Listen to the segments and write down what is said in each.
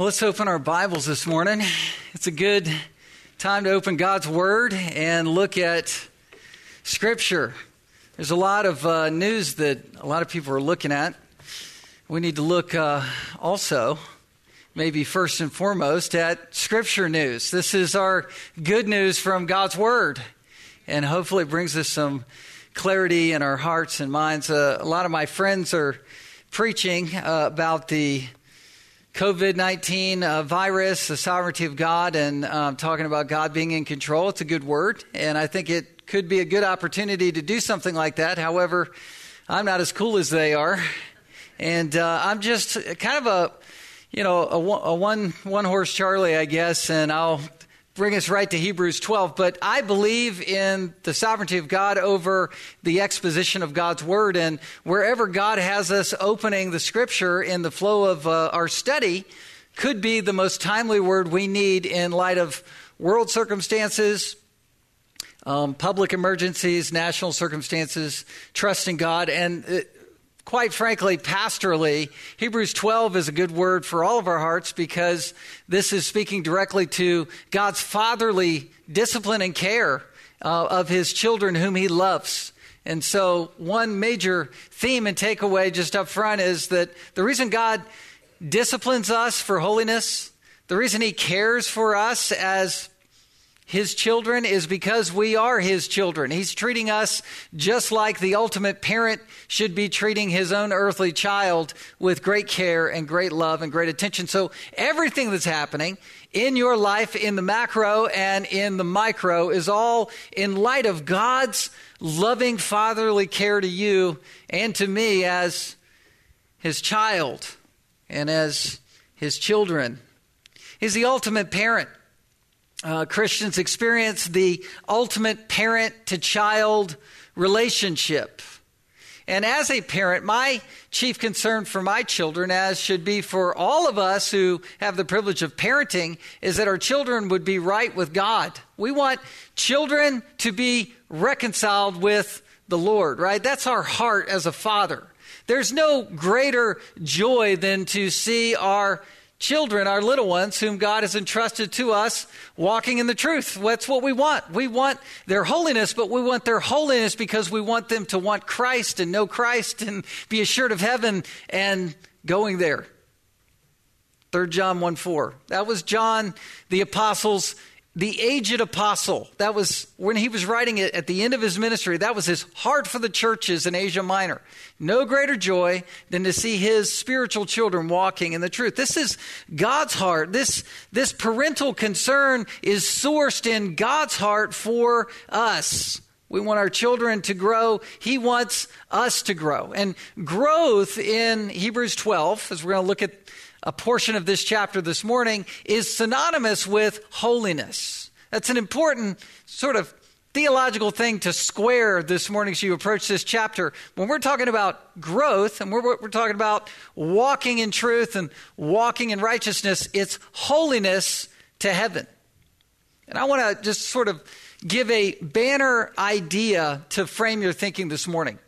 Well, let's open our Bibles this morning. It's a good time to open God's Word and look at Scripture. There's a lot of uh, news that a lot of people are looking at. We need to look uh, also, maybe first and foremost, at Scripture news. This is our good news from God's Word, and hopefully it brings us some clarity in our hearts and minds. Uh, a lot of my friends are preaching uh, about the COVID 19 uh, virus, the sovereignty of God, and um, talking about God being in control. It's a good word, and I think it could be a good opportunity to do something like that. However, I'm not as cool as they are, and uh, I'm just kind of a you know, a, a, one one horse Charlie, I guess, and I'll bring us right to Hebrews 12, but I believe in the sovereignty of God over the exposition of God's word. And wherever God has us opening the scripture in the flow of uh, our study, could be the most timely word we need in light of world circumstances, um, public emergencies, national circumstances, trusting God. And uh, quite frankly, pastorally, Hebrews 12 is a good word for all of our hearts because this is speaking directly to God's fatherly discipline and care uh, of his children whom he loves. And so, one major theme and takeaway just up front is that the reason God disciplines us for holiness, the reason he cares for us as his children is because we are his children. He's treating us just like the ultimate parent should be treating his own earthly child with great care and great love and great attention. So everything that's happening in your life, in the macro and in the micro, is all in light of God's loving fatherly care to you and to me as his child and as his children. He's the ultimate parent uh, Christians experience the ultimate parent to child relationship. And as a parent, my chief concern for my children, as should be for all of us who have the privilege of parenting, is that our children would be right with God. We want children to be reconciled with the Lord, right? That's our heart as a father. There's no greater joy than to see our children, our little ones, whom God has entrusted to us, walking in the truth. That's what we want. We want their holiness, but we want their holiness because we want them to want Christ and know Christ and be assured of heaven and going there. 3 John 1 4. That was John the Apostle's the aged apostle. That was when he was writing it at the end of his ministry. That was his heart for the churches in Asia Minor. No greater joy than to see his spiritual children walking in the truth. This is God's heart. This, this parental concern is sourced in God's heart for us. We want our children to grow. He wants us to grow. And growth in Hebrews 12, as we're going to look at a portion of this chapter this morning is synonymous with holiness. That's an important sort of theological thing to square this morning as you approach this chapter. When we're talking about growth and we're, we're talking about walking in truth and walking in righteousness, it's holiness to heaven. And I want to just sort of give a banner idea to frame your thinking this morning.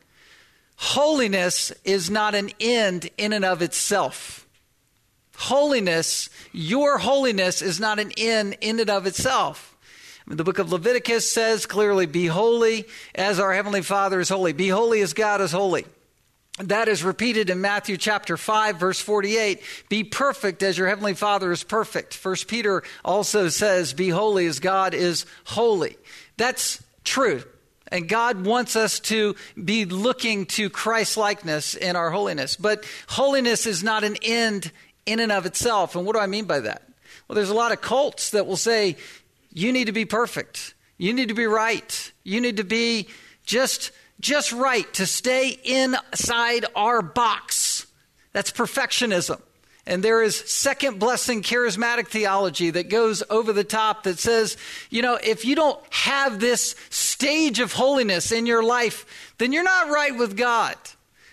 Holiness is not an end in and of itself. Holiness, your holiness is not an end in and of itself. The book of Leviticus says clearly, Be holy as our Heavenly Father is holy. Be holy as God is holy. That is repeated in Matthew chapter 5 verse 48. Be perfect as your heavenly Father is perfect. First Peter also says, be holy as God is holy. That's true. And God wants us to be looking to Christ likeness in our holiness. But holiness is not an end in and of itself. And what do I mean by that? Well, there's a lot of cults that will say, you need to be perfect. You need to be right. You need to be just, just right to stay inside our box. That's perfectionism. And there is second blessing charismatic theology that goes over the top that says, you know, if you don't have this stage of holiness in your life, then you're not right with God.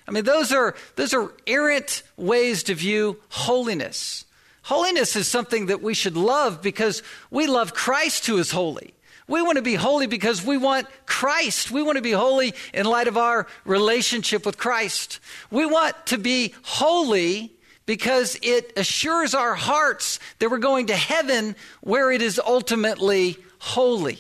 I mean, those are, those are errant ways to view holiness. Holiness is something that we should love because we love Christ who is holy. We want to be holy because we want Christ. We want to be holy in light of our relationship with Christ. We want to be holy because it assures our hearts that we're going to heaven where it is ultimately holy.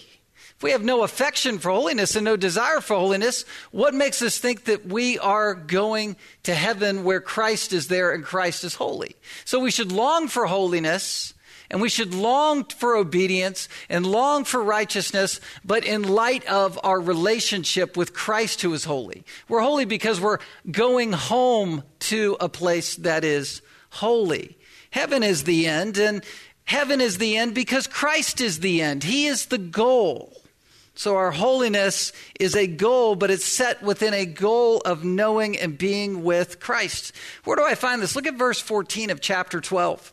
If we have no affection for holiness and no desire for holiness, what makes us think that we are going to heaven where Christ is there and Christ is holy? So we should long for holiness and we should long for obedience and long for righteousness, but in light of our relationship with Christ who is holy. We're holy because we're going home to a place that is holy. Heaven is the end, and heaven is the end because Christ is the end. He is the goal. So our holiness is a goal, but it's set within a goal of knowing and being with Christ. Where do I find this? Look at verse 14 of chapter 12.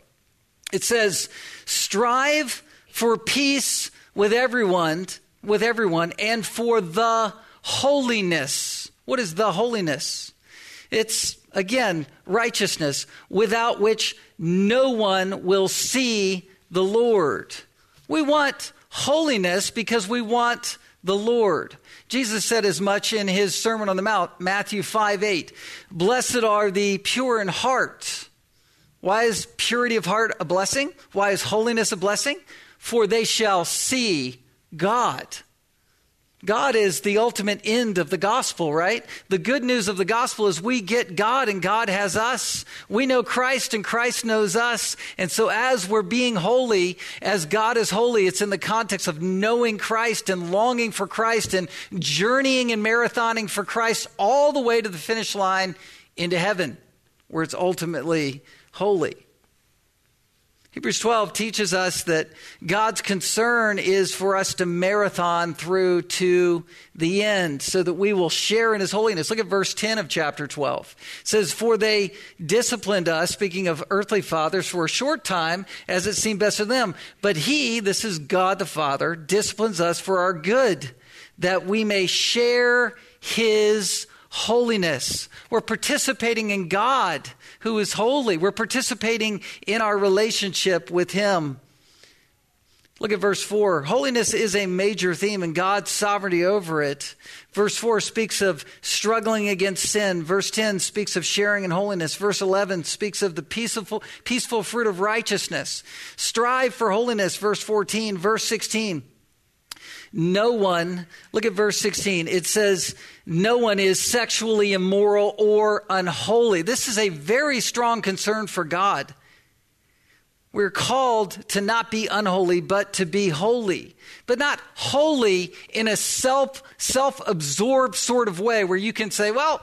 It says, "Strive for peace with everyone, with everyone and for the holiness." What is the holiness? It's again righteousness without which no one will see the Lord. We want holiness because we want the Lord. Jesus said as much in his Sermon on the Mount, Matthew 5 8. Blessed are the pure in heart. Why is purity of heart a blessing? Why is holiness a blessing? For they shall see God. God is the ultimate end of the gospel, right? The good news of the gospel is we get God and God has us. We know Christ and Christ knows us. And so as we're being holy, as God is holy, it's in the context of knowing Christ and longing for Christ and journeying and marathoning for Christ all the way to the finish line into heaven, where it's ultimately holy. Hebrews 12 teaches us that God's concern is for us to marathon through to the end so that we will share in his holiness. Look at verse 10 of chapter 12. It says, For they disciplined us, speaking of earthly fathers, for a short time as it seemed best to them. But he, this is God the Father, disciplines us for our good, that we may share his holiness. We're participating in God who is holy. We're participating in our relationship with Him. Look at verse 4. Holiness is a major theme and God's sovereignty over it. Verse 4 speaks of struggling against sin. Verse 10 speaks of sharing in holiness. Verse 11 speaks of the peaceful, peaceful fruit of righteousness. Strive for holiness. Verse 14. Verse 16 no one, look at verse 16, it says, no one is sexually immoral or unholy. This is a very strong concern for God. We're called to not be unholy, but to be holy. But not holy in a self self absorbed sort of way where you can say, Well,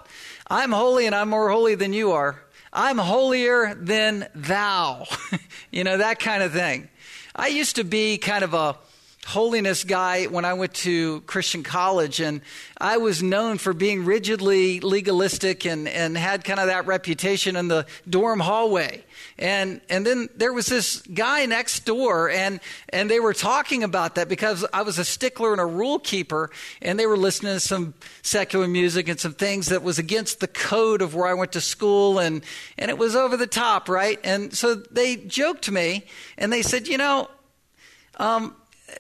I'm holy and I'm more holy than you are. I'm holier than thou. you know, that kind of thing. I used to be kind of a holiness guy when I went to Christian college, and I was known for being rigidly legalistic and, and had kind of that reputation in the dorm hallway. And and then there was this guy next door, and and they were talking about that because I was a stickler and a rule keeper, and they were listening to some secular music and some things that was against the code of where I went to school, and and it was over the top, right? And so they joked me, and they said, you know. Um,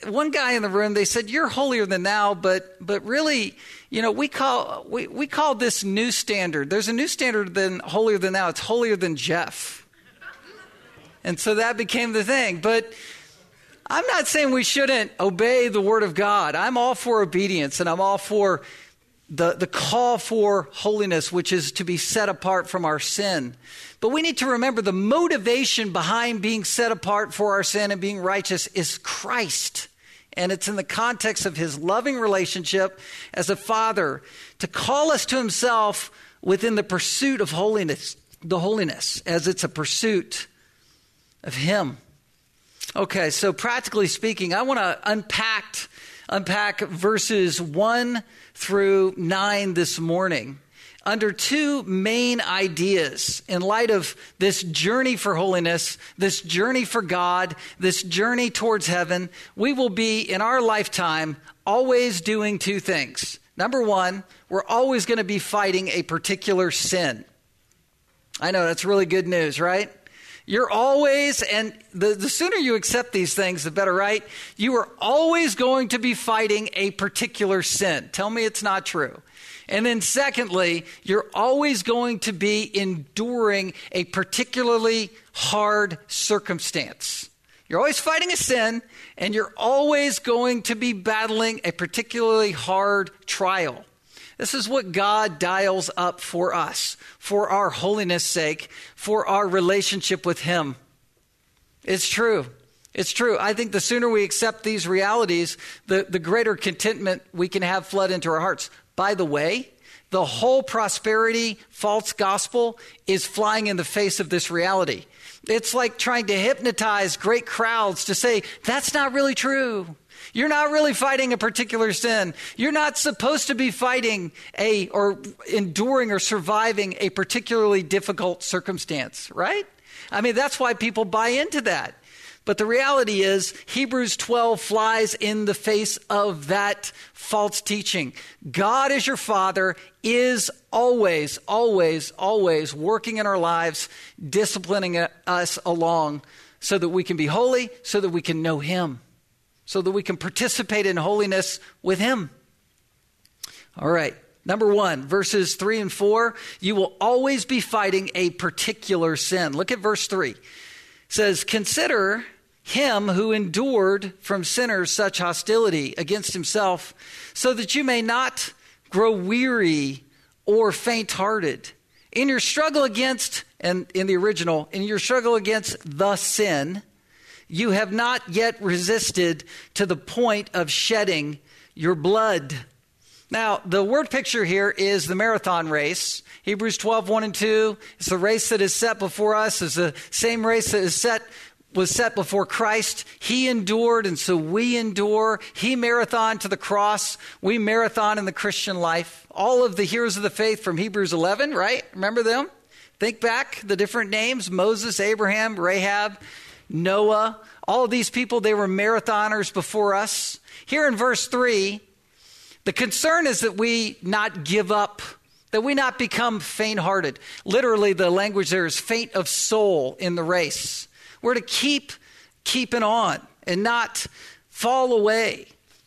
one guy in the room they said you're holier than thou but but really you know we call we, we call this new standard. There's a new standard than holier than thou. It's holier than jeff. And so that became the thing. But i'm not saying we shouldn't obey the word of god. I'm all for obedience and i'm all for the, the call for holiness which is to be set apart from our sin but we need to remember the motivation behind being set apart for our sin and being righteous is Christ. And it's in the context of his loving relationship as a father to call us to himself within the pursuit of holiness, the holiness, as it's a pursuit of him. Okay, so practically speaking, I want to unpack unpack verses 1 through 9 this morning under two main ideas in light of this journey for holiness, this journey for God, this journey towards heaven. We will be in our lifetime always doing two things. Number one, we're always going to be fighting a particular sin. I know that's really good news, right? You're always, and the, the sooner you accept these things, the better, right? You are always going to be fighting a particular sin. Tell me it's not true. And then, secondly, you're always going to be enduring a particularly hard circumstance. You're always fighting a sin, and you're always going to be battling a particularly hard trial. This is what God dials up for us, for our holiness' sake, for our relationship with Him. It's true. It's true. I think the sooner we accept these realities, the, the greater contentment we can have flood into our hearts. By the way, the whole prosperity false gospel is flying in the face of this reality. It's like trying to hypnotize great crowds to say, that's not really true. You're not really fighting a particular sin. You're not supposed to be fighting a or enduring or surviving a particularly difficult circumstance, right? I mean, that's why people buy into that. But the reality is, Hebrews 12 flies in the face of that false teaching. God, as your Father, is always, always, always working in our lives, disciplining us along so that we can be holy, so that we can know Him so that we can participate in holiness with Him. All right. Number one, verses three and four, you will always be fighting a particular sin. Look at verse three. It says, Consider him who endured from sinners such hostility against himself, so that you may not grow weary or faint hearted. In your struggle against, and in the original, in your struggle against the sin, you have not yet resisted to the point of shedding your blood. Now, the word picture here is the marathon race. Hebrews 12, 1 and 2. It's the race that is set before us. It's the same race that is set was set before Christ. He endured, and so we endure. He marathon to the cross. We marathon in the Christian life. All of the heroes of the faith from Hebrews 11, right? Remember them? Think back the different names Moses, Abraham, Rahab, Noah, all these people, they were marathoners before us. Here in verse 3, the concern is that we not give up, that we not become faint hearted. Literally, the language there is faint of soul in the race. We're to keep keeping on and not fall away.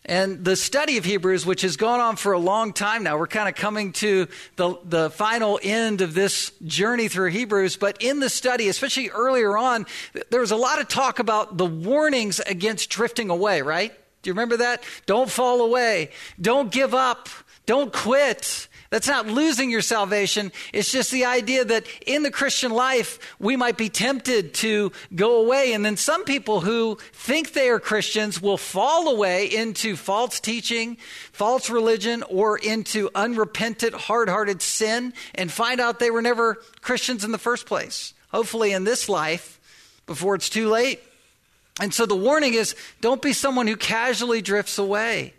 And the study of Hebrews, which has gone on for a long time now, we're kind of coming to the, the final end of this journey through Hebrews. But in the study, especially earlier on, there was a lot of talk about the warnings against drifting away, right? Do you remember that? Don't fall away. Don't give up. Don't quit. That's not losing your salvation. It's just the idea that in the Christian life, we might be tempted to go away. And then some people who think they are Christians will fall away into false teaching, false religion, or into unrepentant, hard hearted sin and find out they were never Christians in the first place. Hopefully, in this life, before it's too late. And so the warning is don't be someone who casually drifts away.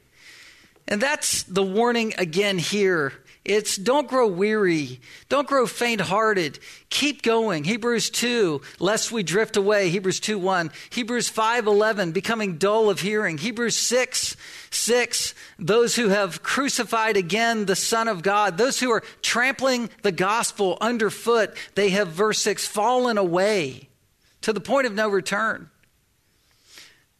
And that's the warning again here it's don't grow weary. Don't grow faint hearted. Keep going. Hebrews 2, lest we drift away. Hebrews 2 1. Hebrews 5 11, becoming dull of hearing. Hebrews 6 6, those who have crucified again the Son of God. Those who are trampling the gospel underfoot. They have, verse 6, fallen away to the point of no return.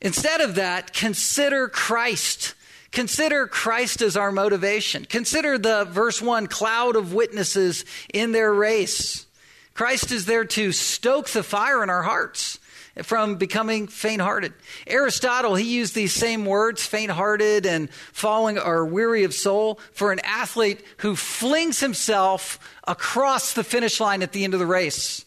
Instead of that, consider Christ Consider Christ as our motivation. Consider the verse 1 cloud of witnesses in their race. Christ is there to stoke the fire in our hearts from becoming faint hearted. Aristotle, he used these same words, faint hearted and falling or weary of soul, for an athlete who flings himself across the finish line at the end of the race.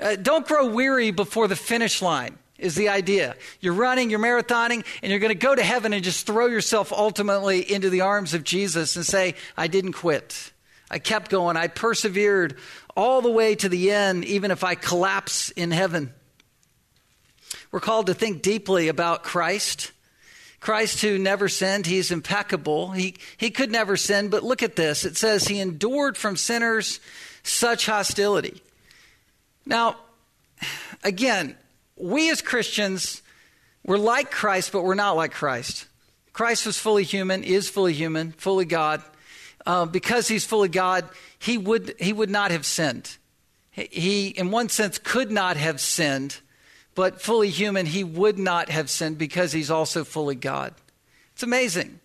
Uh, don't grow weary before the finish line is the idea. You're running, you're marathoning, and you're going to go to heaven and just throw yourself ultimately into the arms of Jesus and say, I didn't quit. I kept going. I persevered all the way to the end, even if I collapse in heaven. We're called to think deeply about Christ. Christ who never sinned, he's impeccable. He, he could never sin, but look at this. It says he endured from sinners such hostility. Now, again, we as Christians, we're like Christ, but we're not like Christ. Christ was fully human, is fully human, fully God. Uh, because he's fully God, he would, he would not have sinned. He, in one sense, could not have sinned, but fully human, he would not have sinned because he's also fully God. It's amazing.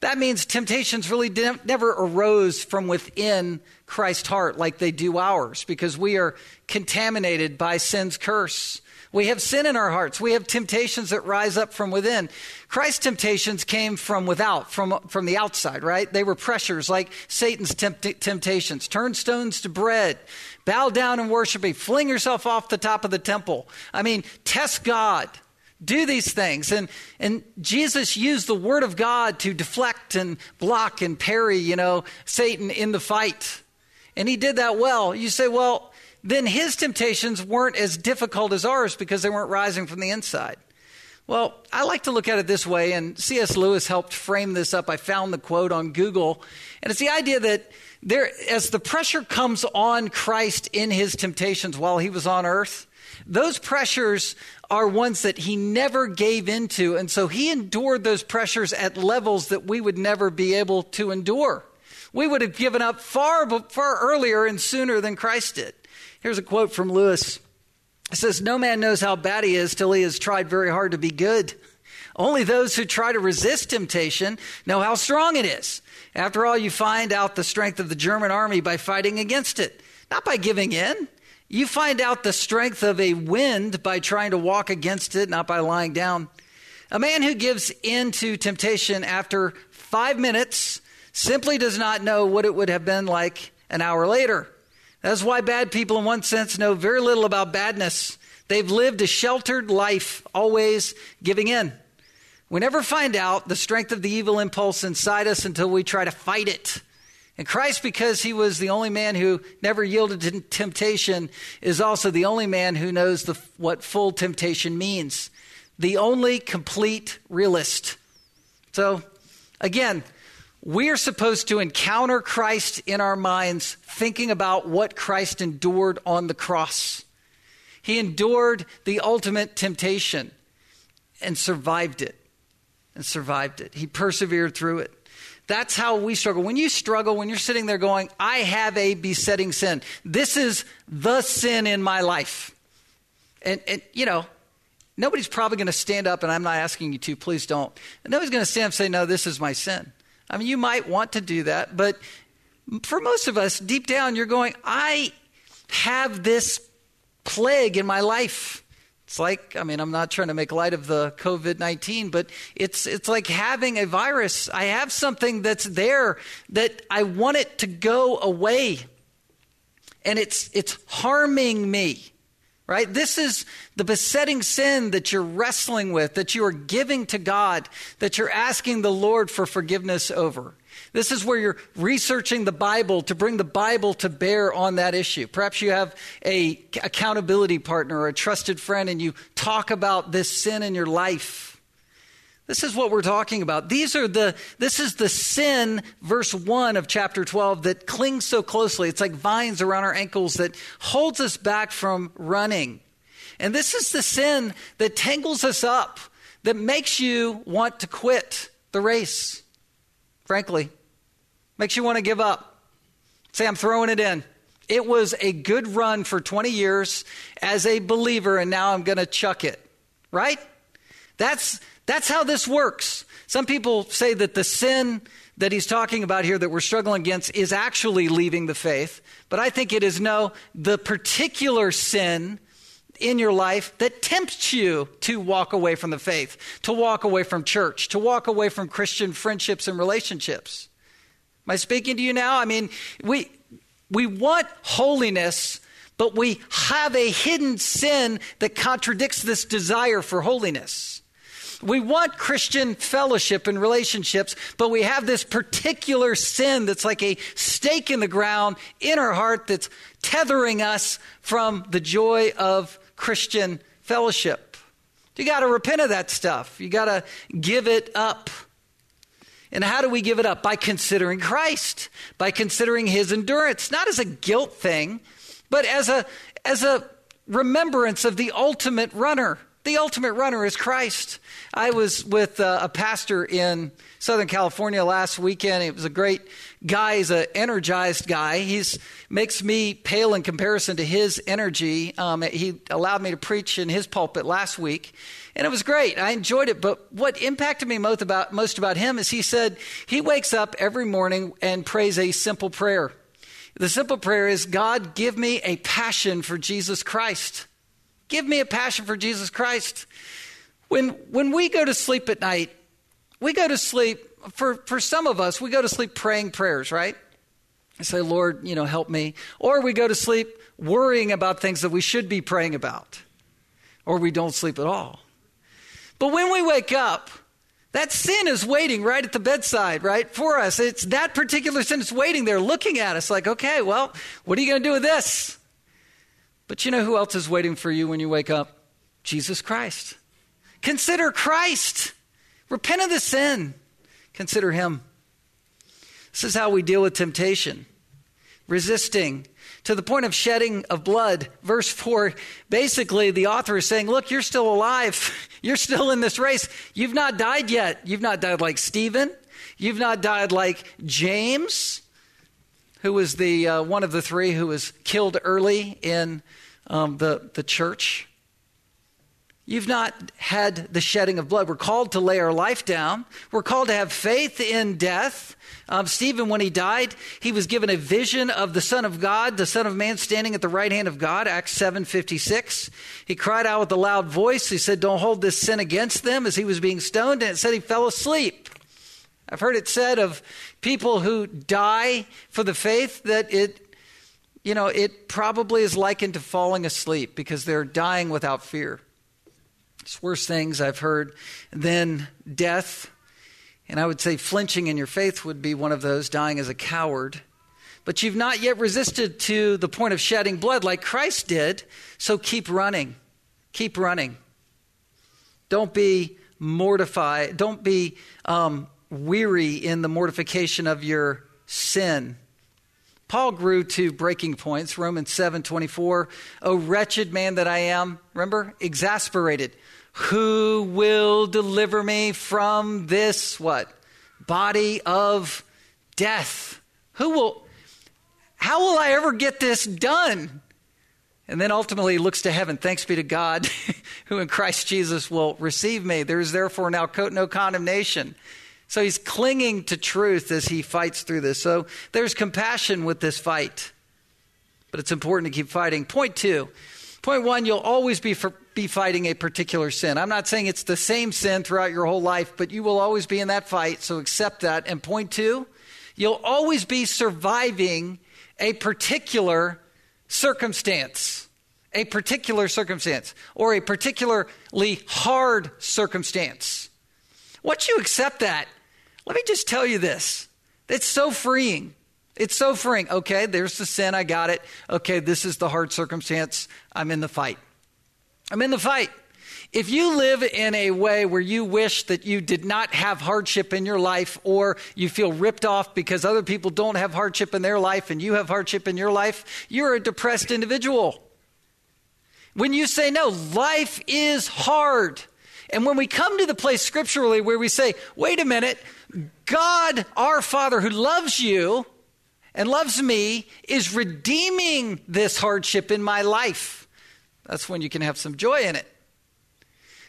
That means temptations really never arose from within Christ's heart like they do ours because we are contaminated by sin's curse. We have sin in our hearts. We have temptations that rise up from within. Christ's temptations came from without, from, from the outside, right? They were pressures like Satan's tempt- temptations. Turn stones to bread. Bow down and worship me. Fling yourself off the top of the temple. I mean, test God. Do these things. And, and Jesus used the word of God to deflect and block and parry, you know, Satan in the fight. And he did that well. You say, well, then his temptations weren't as difficult as ours because they weren't rising from the inside. Well, I like to look at it this way, and C.S. Lewis helped frame this up. I found the quote on Google, and it's the idea that there, as the pressure comes on Christ in his temptations while he was on earth, those pressures are ones that he never gave into, and so he endured those pressures at levels that we would never be able to endure. We would have given up far, far earlier and sooner than Christ did. Here's a quote from Lewis. It says, No man knows how bad he is till he has tried very hard to be good. Only those who try to resist temptation know how strong it is. After all, you find out the strength of the German army by fighting against it, not by giving in. You find out the strength of a wind by trying to walk against it, not by lying down. A man who gives in to temptation after five minutes simply does not know what it would have been like an hour later. That's why bad people, in one sense, know very little about badness. They've lived a sheltered life, always giving in. We never find out the strength of the evil impulse inside us until we try to fight it. And Christ, because he was the only man who never yielded to temptation, is also the only man who knows the, what full temptation means. The only complete realist. So, again, we are supposed to encounter Christ in our minds, thinking about what Christ endured on the cross. He endured the ultimate temptation and survived it. And survived it. He persevered through it. That's how we struggle. When you struggle, when you're sitting there going, I have a besetting sin, this is the sin in my life. And, and you know, nobody's probably going to stand up, and I'm not asking you to, please don't. Nobody's going to stand up and say, No, this is my sin. I mean, you might want to do that, but for most of us, deep down, you're going, I have this plague in my life. It's like, I mean, I'm not trying to make light of the COVID 19, but it's, it's like having a virus. I have something that's there that I want it to go away. And it's, it's harming me right? This is the besetting sin that you're wrestling with, that you are giving to God, that you're asking the Lord for forgiveness over. This is where you're researching the Bible to bring the Bible to bear on that issue. Perhaps you have a accountability partner or a trusted friend and you talk about this sin in your life. This is what we're talking about. These are the this is the sin verse 1 of chapter 12 that clings so closely. It's like vines around our ankles that holds us back from running. And this is the sin that tangles us up, that makes you want to quit the race. Frankly, makes you want to give up. Say I'm throwing it in. It was a good run for 20 years as a believer and now I'm going to chuck it. Right? That's that's how this works. Some people say that the sin that he's talking about here that we're struggling against is actually leaving the faith. But I think it is no, the particular sin in your life that tempts you to walk away from the faith, to walk away from church, to walk away from Christian friendships and relationships. Am I speaking to you now? I mean, we, we want holiness, but we have a hidden sin that contradicts this desire for holiness. We want Christian fellowship and relationships, but we have this particular sin that's like a stake in the ground in our heart that's tethering us from the joy of Christian fellowship. You got to repent of that stuff. You got to give it up. And how do we give it up? By considering Christ, by considering his endurance, not as a guilt thing, but as a as a remembrance of the ultimate runner The ultimate runner is Christ. I was with uh, a pastor in Southern California last weekend. It was a great guy. He's an energized guy. He makes me pale in comparison to his energy. Um, he allowed me to preach in his pulpit last week, and it was great. I enjoyed it. But what impacted me most about, most about him is he said he wakes up every morning and prays a simple prayer. The simple prayer is God, give me a passion for Jesus Christ. Give me a passion for Jesus Christ. When, when we go to sleep at night, we go to sleep, for, for some of us, we go to sleep praying prayers, right? I say, Lord, you know, help me. Or we go to sleep worrying about things that we should be praying about. Or we don't sleep at all. But when we wake up, that sin is waiting right at the bedside, right, for us. It's that particular sin is waiting there looking at us like, okay, well, what are you going to do with this? But you know who else is waiting for you when you wake up? Jesus Christ. Consider Christ. Repent of the sin. Consider Him. This is how we deal with temptation resisting to the point of shedding of blood. Verse 4 basically, the author is saying, Look, you're still alive. You're still in this race. You've not died yet. You've not died like Stephen. You've not died like James who was the uh, one of the three who was killed early in um, the, the church. You've not had the shedding of blood. We're called to lay our life down. We're called to have faith in death. Um, Stephen, when he died, he was given a vision of the Son of God, the Son of Man standing at the right hand of God, Acts 7.56. He cried out with a loud voice. He said, don't hold this sin against them as he was being stoned. And it said he fell asleep. I've heard it said of people who die for the faith that it, you know, it probably is likened to falling asleep because they're dying without fear. It's worse things I've heard than death. And I would say flinching in your faith would be one of those, dying as a coward. But you've not yet resisted to the point of shedding blood like Christ did, so keep running. Keep running. Don't be mortified. Don't be um, weary in the mortification of your sin. Paul grew to breaking points. Romans 7 24. O wretched man that I am, remember? Exasperated. Who will deliver me from this what? Body of death. Who will, how will I ever get this done? And then ultimately looks to heaven. Thanks be to God, who in Christ Jesus will receive me. There is therefore now no condemnation so he's clinging to truth as he fights through this. So there's compassion with this fight, but it's important to keep fighting. Point two. Point one, you'll always be, for, be fighting a particular sin. I'm not saying it's the same sin throughout your whole life, but you will always be in that fight, so accept that. And point two, you'll always be surviving a particular circumstance. A particular circumstance, or a particularly hard circumstance. Once you accept that, let me just tell you this it's so freeing. It's so freeing. Okay, there's the sin. I got it. Okay, this is the hard circumstance. I'm in the fight. I'm in the fight. If you live in a way where you wish that you did not have hardship in your life, or you feel ripped off because other people don't have hardship in their life and you have hardship in your life, you're a depressed individual. When you say, no, life is hard. And when we come to the place scripturally where we say, wait a minute, God, our Father who loves you and loves me, is redeeming this hardship in my life. That's when you can have some joy in it.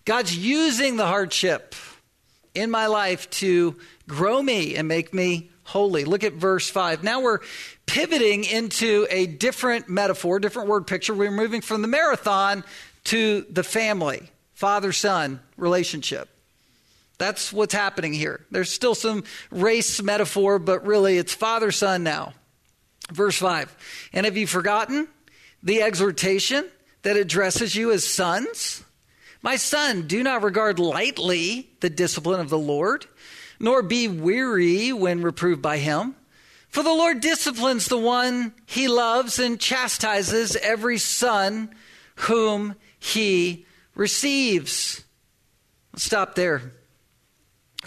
God's using the hardship in my life to grow me and make me holy. Look at verse 5. Now we're pivoting into a different metaphor, different word picture. We're moving from the marathon to the family, father son relationship. That's what's happening here. There's still some race metaphor, but really it's father son now. Verse 5 And have you forgotten the exhortation that addresses you as sons? My son, do not regard lightly the discipline of the Lord, nor be weary when reproved by him. For the Lord disciplines the one he loves and chastises every son whom he receives. Stop there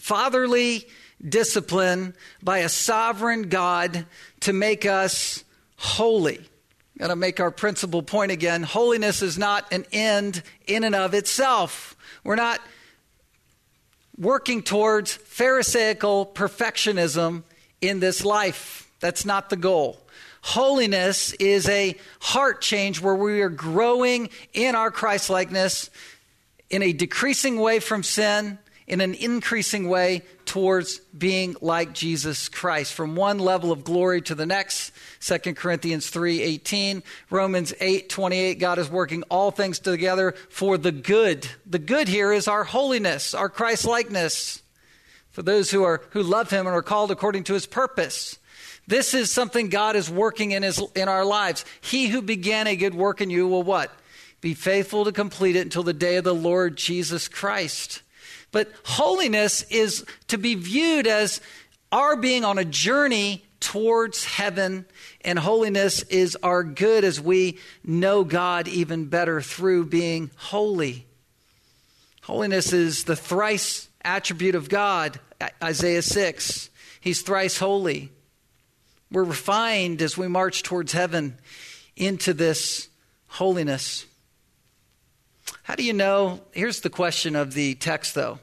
fatherly discipline by a sovereign God to make us holy. Got to make our principal point again. Holiness is not an end in and of itself. We're not working towards Pharisaical perfectionism in this life. That's not the goal. Holiness is a heart change where we are growing in our Christ likeness in a decreasing way from sin in an increasing way towards being like Jesus Christ. From one level of glory to the next 2 Corinthians 3:18 Romans 8:28 God is working all things together for the good. The good here is our holiness our Christ likeness for those who are who love him and are called according to his purpose this is something God is working in his in our lives he who began a good work in you will what be faithful to complete it until the day of the Lord Jesus Christ but holiness is to be viewed as our being on a journey towards heaven, and holiness is our good as we know God even better through being holy. Holiness is the thrice attribute of God, Isaiah 6. He's thrice holy. We're refined as we march towards heaven into this holiness. How do you know? Here's the question of the text, though.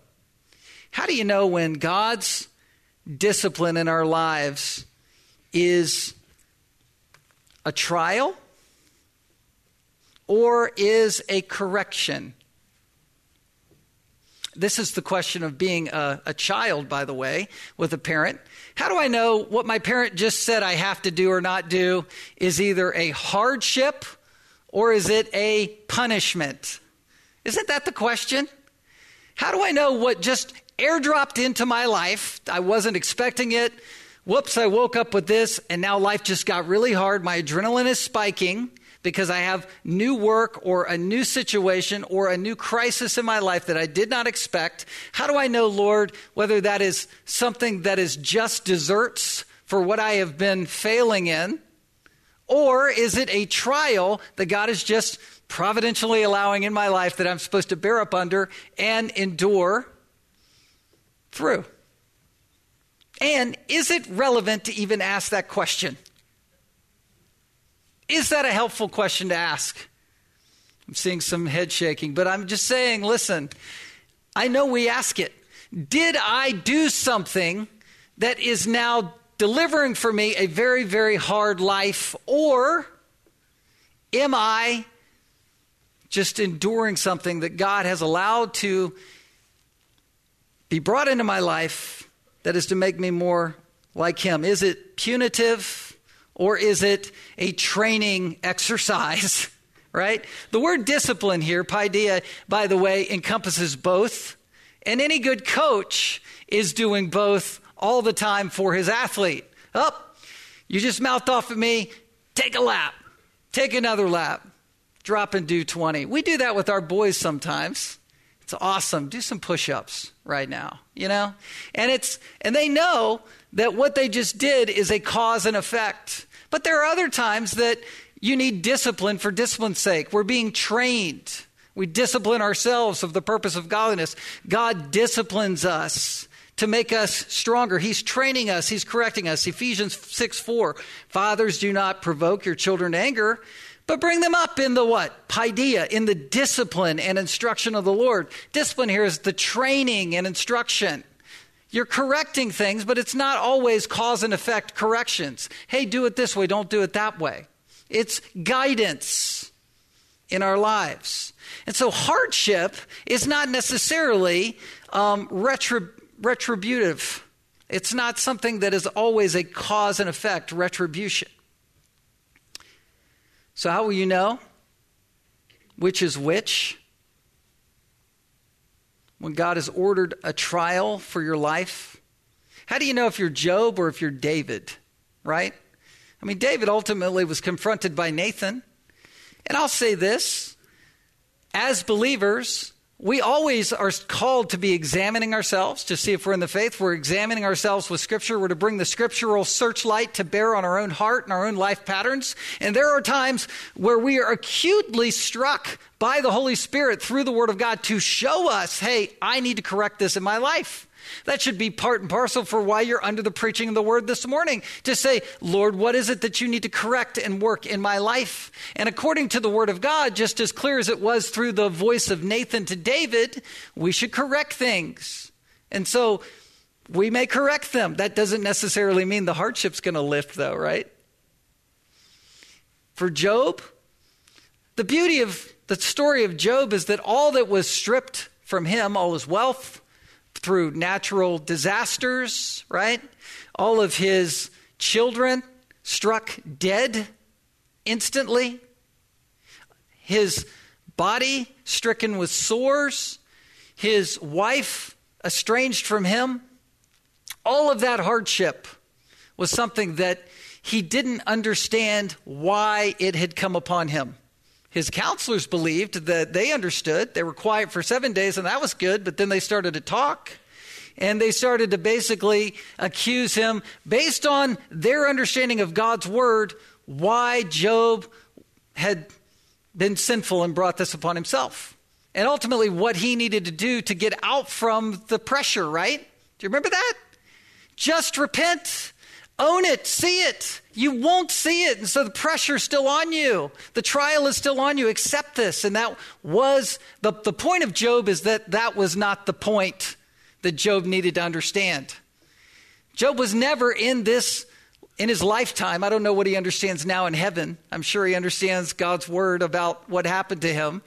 How do you know when God's discipline in our lives is a trial or is a correction? This is the question of being a, a, child, by the way, with a parent. How do I know what my parent just said I have to do or not do is either a hardship or is it a punishment? Isn't that the question? How do I know what just airdropped into my life? I wasn't expecting it. Whoops, I woke up with this, and now life just got really hard. My adrenaline is spiking because I have new work or a new situation or a new crisis in my life that I did not expect. How do I know, Lord, whether that is something that is just deserts for what I have been failing in? Or is it a trial that God is just providentially allowing in my life that I'm supposed to bear up under and endure through? And is it relevant to even ask that question? Is that a helpful question to ask? I'm seeing some head shaking, but I'm just saying, listen, I know we ask it. Did I do something that is now delivering for me a very, very hard life, or am I just enduring something that God has allowed to be brought into my life that is to make me more like Him? Is it punitive or is it a training exercise? right? The word discipline here, paideia, by the way, encompasses both. And any good coach is doing both all the time for his athlete. Up, oh, you just mouthed off at me. Take a lap. Take another lap. Drop and do 20. We do that with our boys sometimes. It's awesome. Do some push-ups right now, you know? And it's and they know that what they just did is a cause and effect. But there are other times that you need discipline for discipline's sake. We're being trained. We discipline ourselves of the purpose of godliness. God disciplines us to make us stronger. He's training us, He's correcting us. Ephesians 6 4. Fathers, do not provoke your children to anger, but bring them up in the what? Paideia, in the discipline and instruction of the Lord. Discipline here is the training and instruction. You're correcting things, but it's not always cause and effect corrections. Hey, do it this way, don't do it that way. It's guidance in our lives. And so hardship is not necessarily um, retrib- retributive, it's not something that is always a cause and effect retribution. So, how will you know which is which? When God has ordered a trial for your life? How do you know if you're Job or if you're David, right? I mean, David ultimately was confronted by Nathan. And I'll say this as believers, we always are called to be examining ourselves to see if we're in the faith. We're examining ourselves with Scripture. We're to bring the scriptural searchlight to bear on our own heart and our own life patterns. And there are times where we are acutely struck by the Holy Spirit through the Word of God to show us, hey, I need to correct this in my life. That should be part and parcel for why you're under the preaching of the word this morning. To say, Lord, what is it that you need to correct and work in my life? And according to the word of God, just as clear as it was through the voice of Nathan to David, we should correct things. And so we may correct them. That doesn't necessarily mean the hardship's going to lift, though, right? For Job, the beauty of the story of Job is that all that was stripped from him, all his wealth, through natural disasters, right? All of his children struck dead instantly. His body stricken with sores. His wife estranged from him. All of that hardship was something that he didn't understand why it had come upon him. His counselors believed that they understood. They were quiet for seven days, and that was good, but then they started to talk. And they started to basically accuse him, based on their understanding of God's word, why Job had been sinful and brought this upon himself. And ultimately, what he needed to do to get out from the pressure, right? Do you remember that? Just repent own it, see it. You won't see it. And so the pressure's still on you. The trial is still on you. Accept this. And that was the, the point of Job is that that was not the point that Job needed to understand. Job was never in this in his lifetime. I don't know what he understands now in heaven. I'm sure he understands God's word about what happened to him.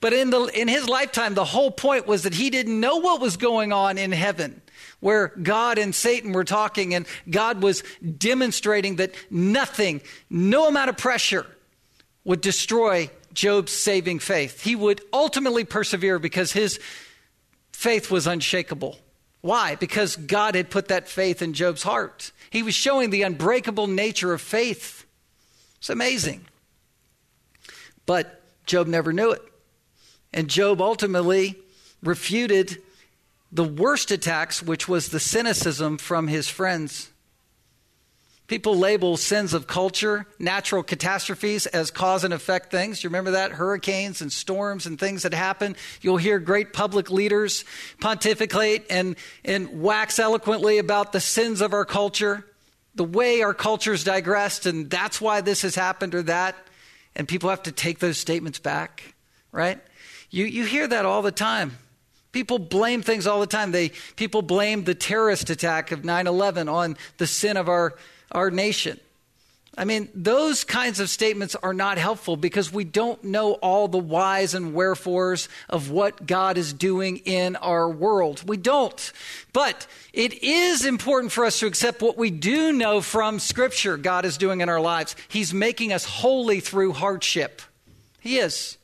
But in, the, in his lifetime, the whole point was that he didn't know what was going on in heaven where God and Satan were talking, and God was demonstrating that nothing, no amount of pressure, would destroy Job's saving faith. He would ultimately persevere because his faith was unshakable. Why? Because God had put that faith in Job's heart. He was showing the unbreakable nature of faith. It's amazing. But Job never knew it. And Job ultimately refuted the worst attacks, which was the cynicism from his friends. People label sins of culture, natural catastrophes as cause and effect things. You remember that? Hurricanes and storms and things that happen. You'll hear great public leaders pontificate and, and wax eloquently about the sins of our culture, the way our culture's digressed, and that's why this has happened or that. And people have to take those statements back, right? You, you hear that all the time. People blame things all the time. They, people blame the terrorist attack of 9 11 on the sin of our, our nation. I mean, those kinds of statements are not helpful because we don't know all the whys and wherefores of what God is doing in our world. We don't. But it is important for us to accept what we do know from Scripture God is doing in our lives. He's making us holy through hardship. He is.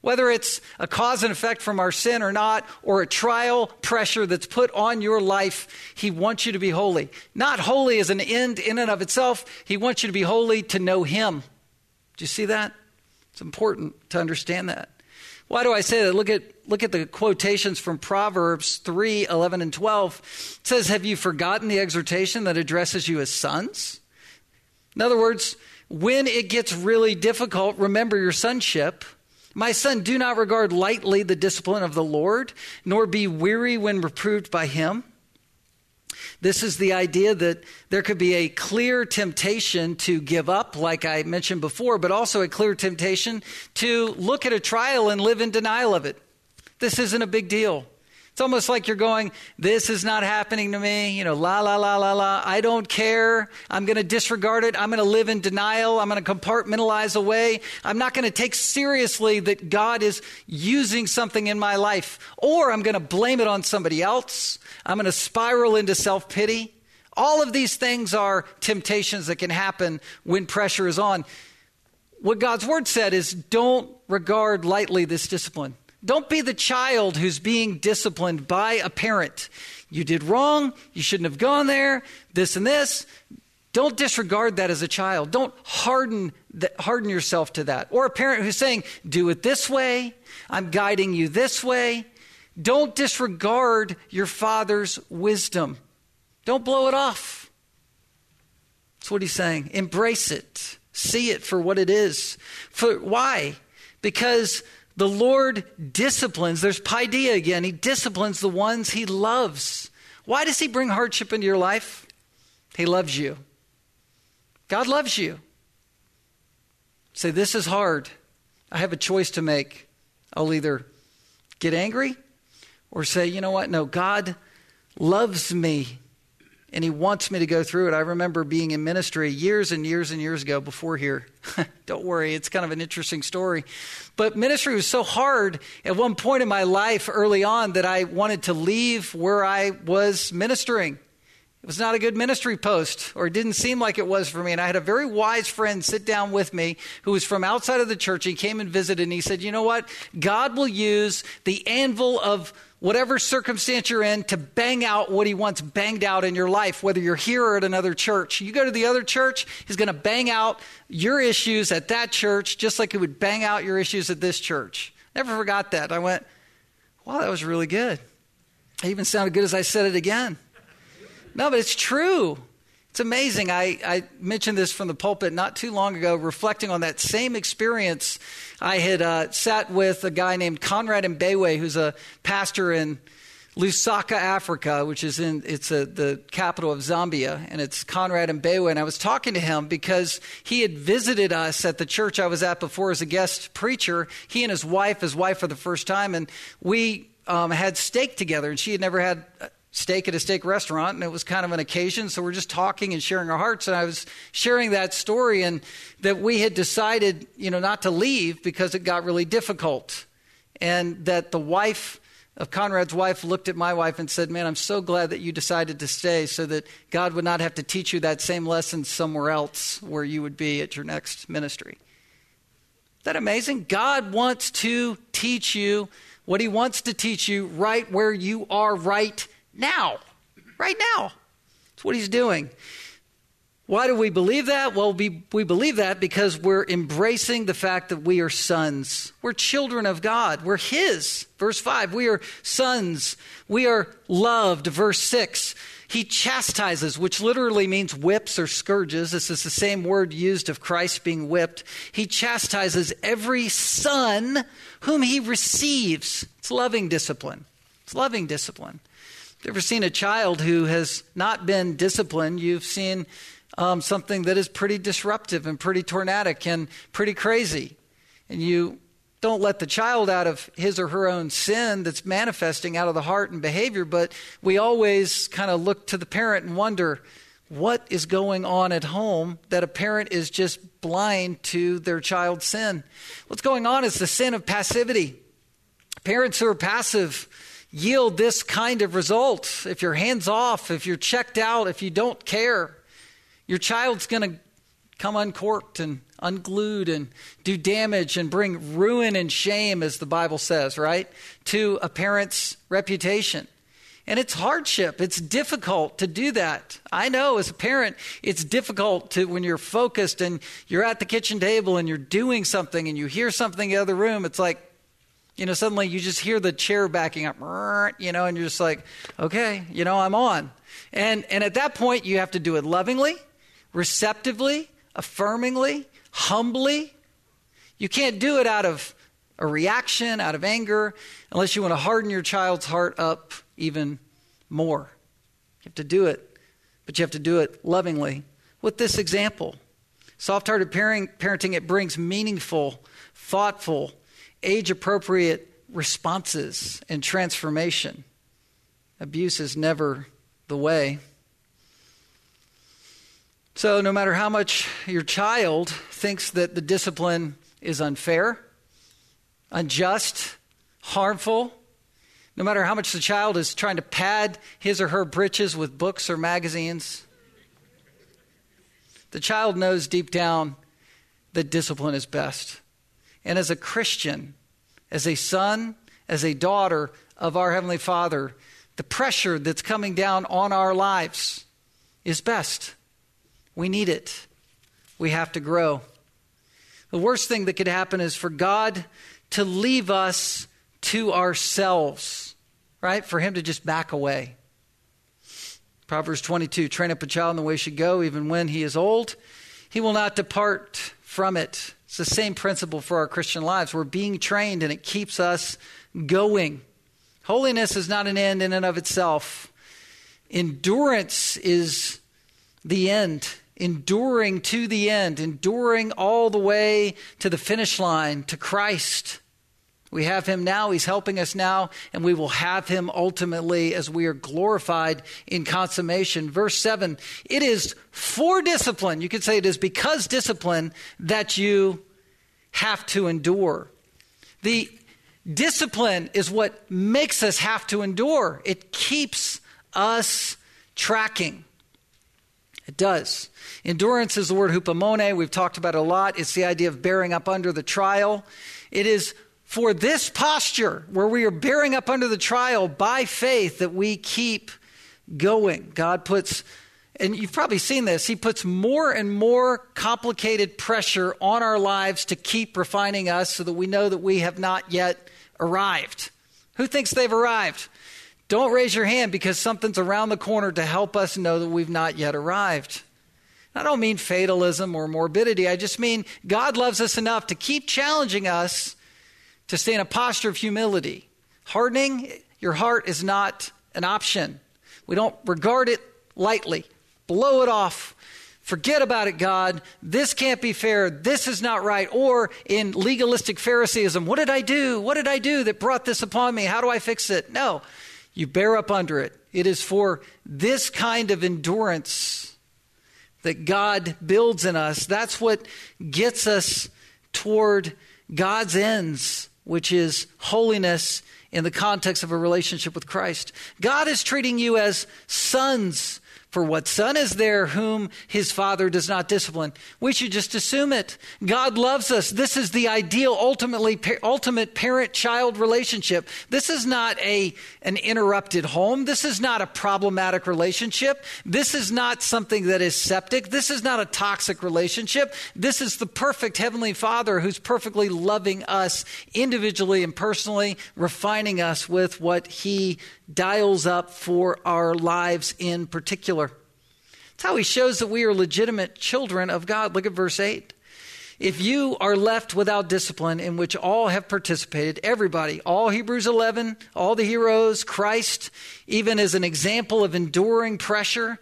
Whether it's a cause and effect from our sin or not, or a trial pressure that's put on your life, He wants you to be holy. Not holy as an end in and of itself, He wants you to be holy to know Him. Do you see that? It's important to understand that. Why do I say that? Look at, look at the quotations from Proverbs 3 11 and 12. It says, Have you forgotten the exhortation that addresses you as sons? In other words, when it gets really difficult, remember your sonship. My son, do not regard lightly the discipline of the Lord, nor be weary when reproved by him. This is the idea that there could be a clear temptation to give up, like I mentioned before, but also a clear temptation to look at a trial and live in denial of it. This isn't a big deal. It's almost like you're going, This is not happening to me. You know, la, la, la, la, la. I don't care. I'm going to disregard it. I'm going to live in denial. I'm going to compartmentalize away. I'm not going to take seriously that God is using something in my life. Or I'm going to blame it on somebody else. I'm going to spiral into self pity. All of these things are temptations that can happen when pressure is on. What God's word said is don't regard lightly this discipline. Don't be the child who's being disciplined by a parent. You did wrong. You shouldn't have gone there. This and this. Don't disregard that as a child. Don't harden, the, harden yourself to that. Or a parent who's saying, do it this way. I'm guiding you this way. Don't disregard your father's wisdom. Don't blow it off. That's what he's saying. Embrace it. See it for what it is. For why? Because the Lord disciplines, there's paideia again, he disciplines the ones he loves. Why does he bring hardship into your life? He loves you. God loves you. Say, this is hard. I have a choice to make. I'll either get angry or say, you know what? No, God loves me and he wants me to go through it. I remember being in ministry years and years and years ago before here. Don't worry, it's kind of an interesting story. But ministry was so hard at one point in my life early on that I wanted to leave where I was ministering. It was not a good ministry post, or it didn't seem like it was for me. And I had a very wise friend sit down with me who was from outside of the church. He came and visited, and he said, You know what? God will use the anvil of whatever circumstance you're in to bang out what he wants banged out in your life, whether you're here or at another church. You go to the other church, he's going to bang out your issues at that church just like he would bang out your issues at this church. Never forgot that. I went, Wow, that was really good. It even sounded good as I said it again. No, but it's true. It's amazing. I, I mentioned this from the pulpit not too long ago, reflecting on that same experience. I had uh, sat with a guy named Conrad Mbewe, who's a pastor in Lusaka, Africa, which is in it's a, the capital of Zambia, and it's Conrad Mbewe. And I was talking to him because he had visited us at the church I was at before as a guest preacher. He and his wife, his wife for the first time, and we um, had steak together, and she had never had steak at a steak restaurant, and it was kind of an occasion. So we're just talking and sharing our hearts. And I was sharing that story, and that we had decided, you know, not to leave because it got really difficult, and that the wife of Conrad's wife looked at my wife and said, "Man, I'm so glad that you decided to stay, so that God would not have to teach you that same lesson somewhere else where you would be at your next ministry." Is that amazing? God wants to teach you what He wants to teach you right where you are right now, right now. That's what he's doing. Why do we believe that? Well, we, we believe that because we're embracing the fact that we are sons. We're children of God. We're His. Verse 5, we are sons. We are loved. Verse 6, He chastises, which literally means whips or scourges. This is the same word used of Christ being whipped. He chastises every son whom He receives. It's loving discipline. It's loving discipline. You ever seen a child who has not been disciplined? You've seen um, something that is pretty disruptive and pretty tornadic and pretty crazy. And you don't let the child out of his or her own sin that's manifesting out of the heart and behavior, but we always kind of look to the parent and wonder what is going on at home that a parent is just blind to their child's sin. What's going on is the sin of passivity. Parents who are passive yield this kind of result. If you're hands off, if you're checked out, if you don't care, your child's going to come uncorked and unglued and do damage and bring ruin and shame, as the Bible says, right, to a parent's reputation. And it's hardship. It's difficult to do that. I know as a parent, it's difficult to, when you're focused and you're at the kitchen table and you're doing something and you hear something in the other room, it's like, you know, suddenly you just hear the chair backing up, you know, and you're just like, okay, you know, I'm on. And, and at that point, you have to do it lovingly, receptively, affirmingly, humbly. You can't do it out of a reaction, out of anger, unless you want to harden your child's heart up even more. You have to do it, but you have to do it lovingly. With this example, soft hearted parenting, it brings meaningful, thoughtful, age appropriate responses and transformation. Abuse is never the way. So, no matter how much your child thinks that the discipline is unfair, unjust, harmful, no matter how much the child is trying to pad his or her britches with books or magazines, the child knows deep down that discipline is best. And as a Christian, as a son, as a daughter of our Heavenly Father, the pressure that's coming down on our lives is best. We need it. We have to grow. The worst thing that could happen is for God to leave us to ourselves, right? For Him to just back away. Proverbs 22 train up a child in the way he should go, even when he is old. He will not depart from it. It's the same principle for our Christian lives. We're being trained and it keeps us going. Holiness is not an end in and of itself. Endurance is the end. Enduring to the end, enduring all the way to the finish line, to Christ. We have him now, he's helping us now, and we will have him ultimately as we are glorified in consummation. Verse 7 it is for discipline, you could say it is because discipline that you have to endure. The discipline is what makes us have to endure, it keeps us tracking. It does. Endurance is the word hupomone. We've talked about it a lot. It's the idea of bearing up under the trial. It is for this posture where we are bearing up under the trial by faith that we keep going. God puts, and you've probably seen this, He puts more and more complicated pressure on our lives to keep refining us so that we know that we have not yet arrived. Who thinks they've arrived? Don't raise your hand because something's around the corner to help us know that we've not yet arrived. I don't mean fatalism or morbidity. I just mean God loves us enough to keep challenging us to stay in a posture of humility. Hardening your heart is not an option. We don't regard it lightly, blow it off. Forget about it, God. This can't be fair. This is not right. Or in legalistic Phariseeism, what did I do? What did I do that brought this upon me? How do I fix it? No, you bear up under it. It is for this kind of endurance that God builds in us. That's what gets us toward God's ends which is holiness in the context of a relationship with Christ. God is treating you as sons for what son is there whom his father does not discipline? We should just assume it. God loves us. This is the ideal, ultimately, ultimate parent-child relationship. This is not a, an interrupted home. This is not a problematic relationship. This is not something that is septic. This is not a toxic relationship. This is the perfect heavenly father who's perfectly loving us individually and personally, refining us with what he dials up for our lives in particular. That's how he shows that we are legitimate children of God. Look at verse 8. If you are left without discipline in which all have participated, everybody, all Hebrews 11, all the heroes, Christ, even as an example of enduring pressure,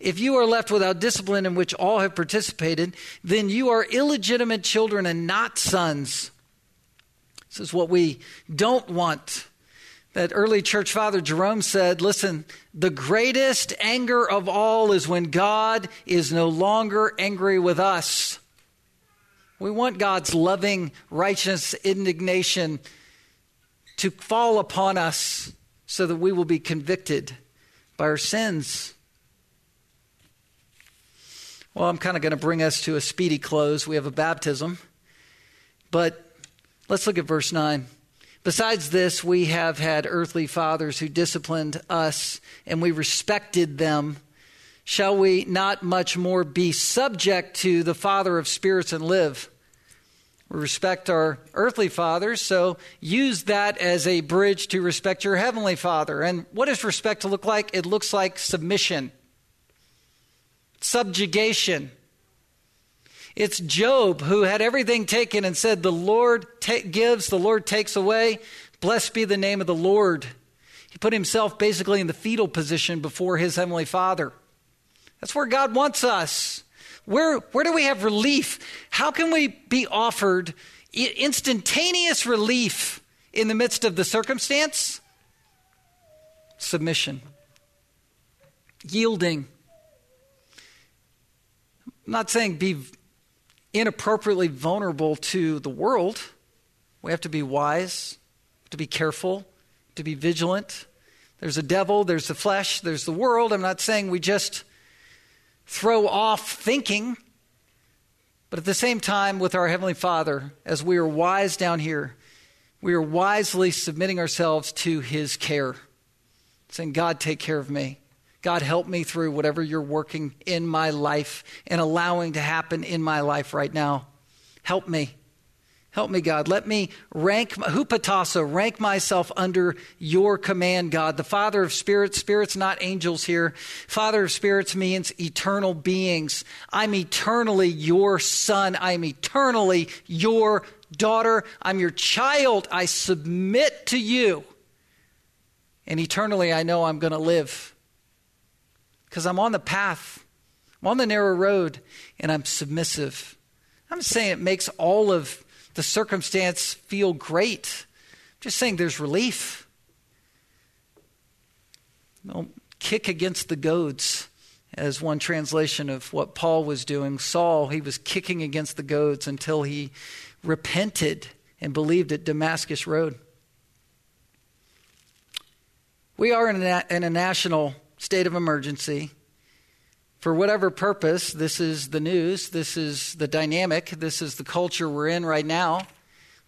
if you are left without discipline in which all have participated, then you are illegitimate children and not sons. This is what we don't want that early church father Jerome said, listen, the greatest anger of all is when God is no longer angry with us. We want God's loving, righteous indignation to fall upon us so that we will be convicted by our sins. Well, I'm kind of going to bring us to a speedy close. We have a baptism. But let's look at verse 9. Besides this, we have had earthly fathers who disciplined us, and we respected them. Shall we not much more be subject to the Father of spirits and live? We respect our earthly fathers, so use that as a bridge to respect your heavenly Father. And what does respect look like? It looks like submission, subjugation. It's Job who had everything taken and said, The Lord ta- gives, the Lord takes away. Blessed be the name of the Lord. He put himself basically in the fetal position before his heavenly Father. That's where God wants us. Where, where do we have relief? How can we be offered instantaneous relief in the midst of the circumstance? Submission, yielding. I'm not saying be inappropriately vulnerable to the world. We have to be wise, to be careful, to be vigilant. There's a devil, there's the flesh, there's the world. I'm not saying we just throw off thinking, but at the same time, with our Heavenly Father, as we are wise down here, we are wisely submitting ourselves to His care, saying, God, take care of me. God, help me through whatever you're working in my life and allowing to happen in my life right now. Help me. Help me, God. Let me rank, hupotasso, rank myself under your command, God. The Father of spirits, spirits, not angels here. Father of spirits means eternal beings. I'm eternally your son. I'm eternally your daughter. I'm your child. I submit to you. And eternally, I know I'm going to live because I'm on the path, I'm on the narrow road, and I'm submissive. I'm just saying it makes all of the circumstance feel great. I'm just saying there's relief. Don't kick against the goads, as one translation of what Paul was doing. Saul, he was kicking against the goads until he repented and believed at Damascus Road. We are in a, in a national state of emergency. For whatever purpose, this is the news, this is the dynamic, this is the culture we're in right now.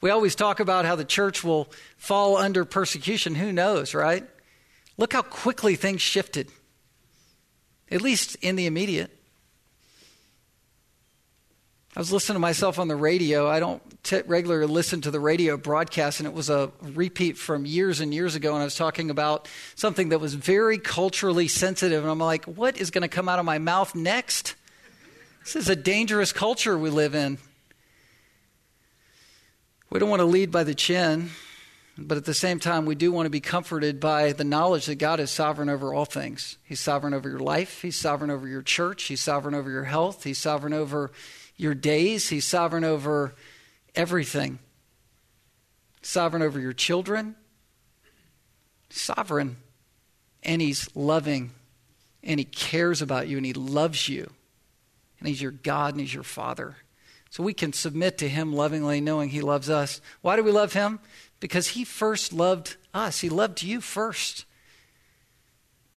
We always talk about how the church will fall under persecution. Who knows, right? Look how quickly things shifted, at least in the immediate. I was listening to myself on the radio. I don't t- regularly listen to the radio broadcast, and it was a repeat from years and years ago. And I was talking about something that was very culturally sensitive. And I'm like, what is going to come out of my mouth next? This is a dangerous culture we live in. We don't want to lead by the chin, but at the same time, we do want to be comforted by the knowledge that God is sovereign over all things. He's sovereign over your life, He's sovereign over your church, He's sovereign over your health, He's sovereign over your days. He's sovereign over everything. Sovereign over your children. Sovereign. And He's loving. And He cares about you and He loves you. And He's your God and He's your Father. So we can submit to Him lovingly, knowing He loves us. Why do we love Him? Because He first loved us, He loved you first.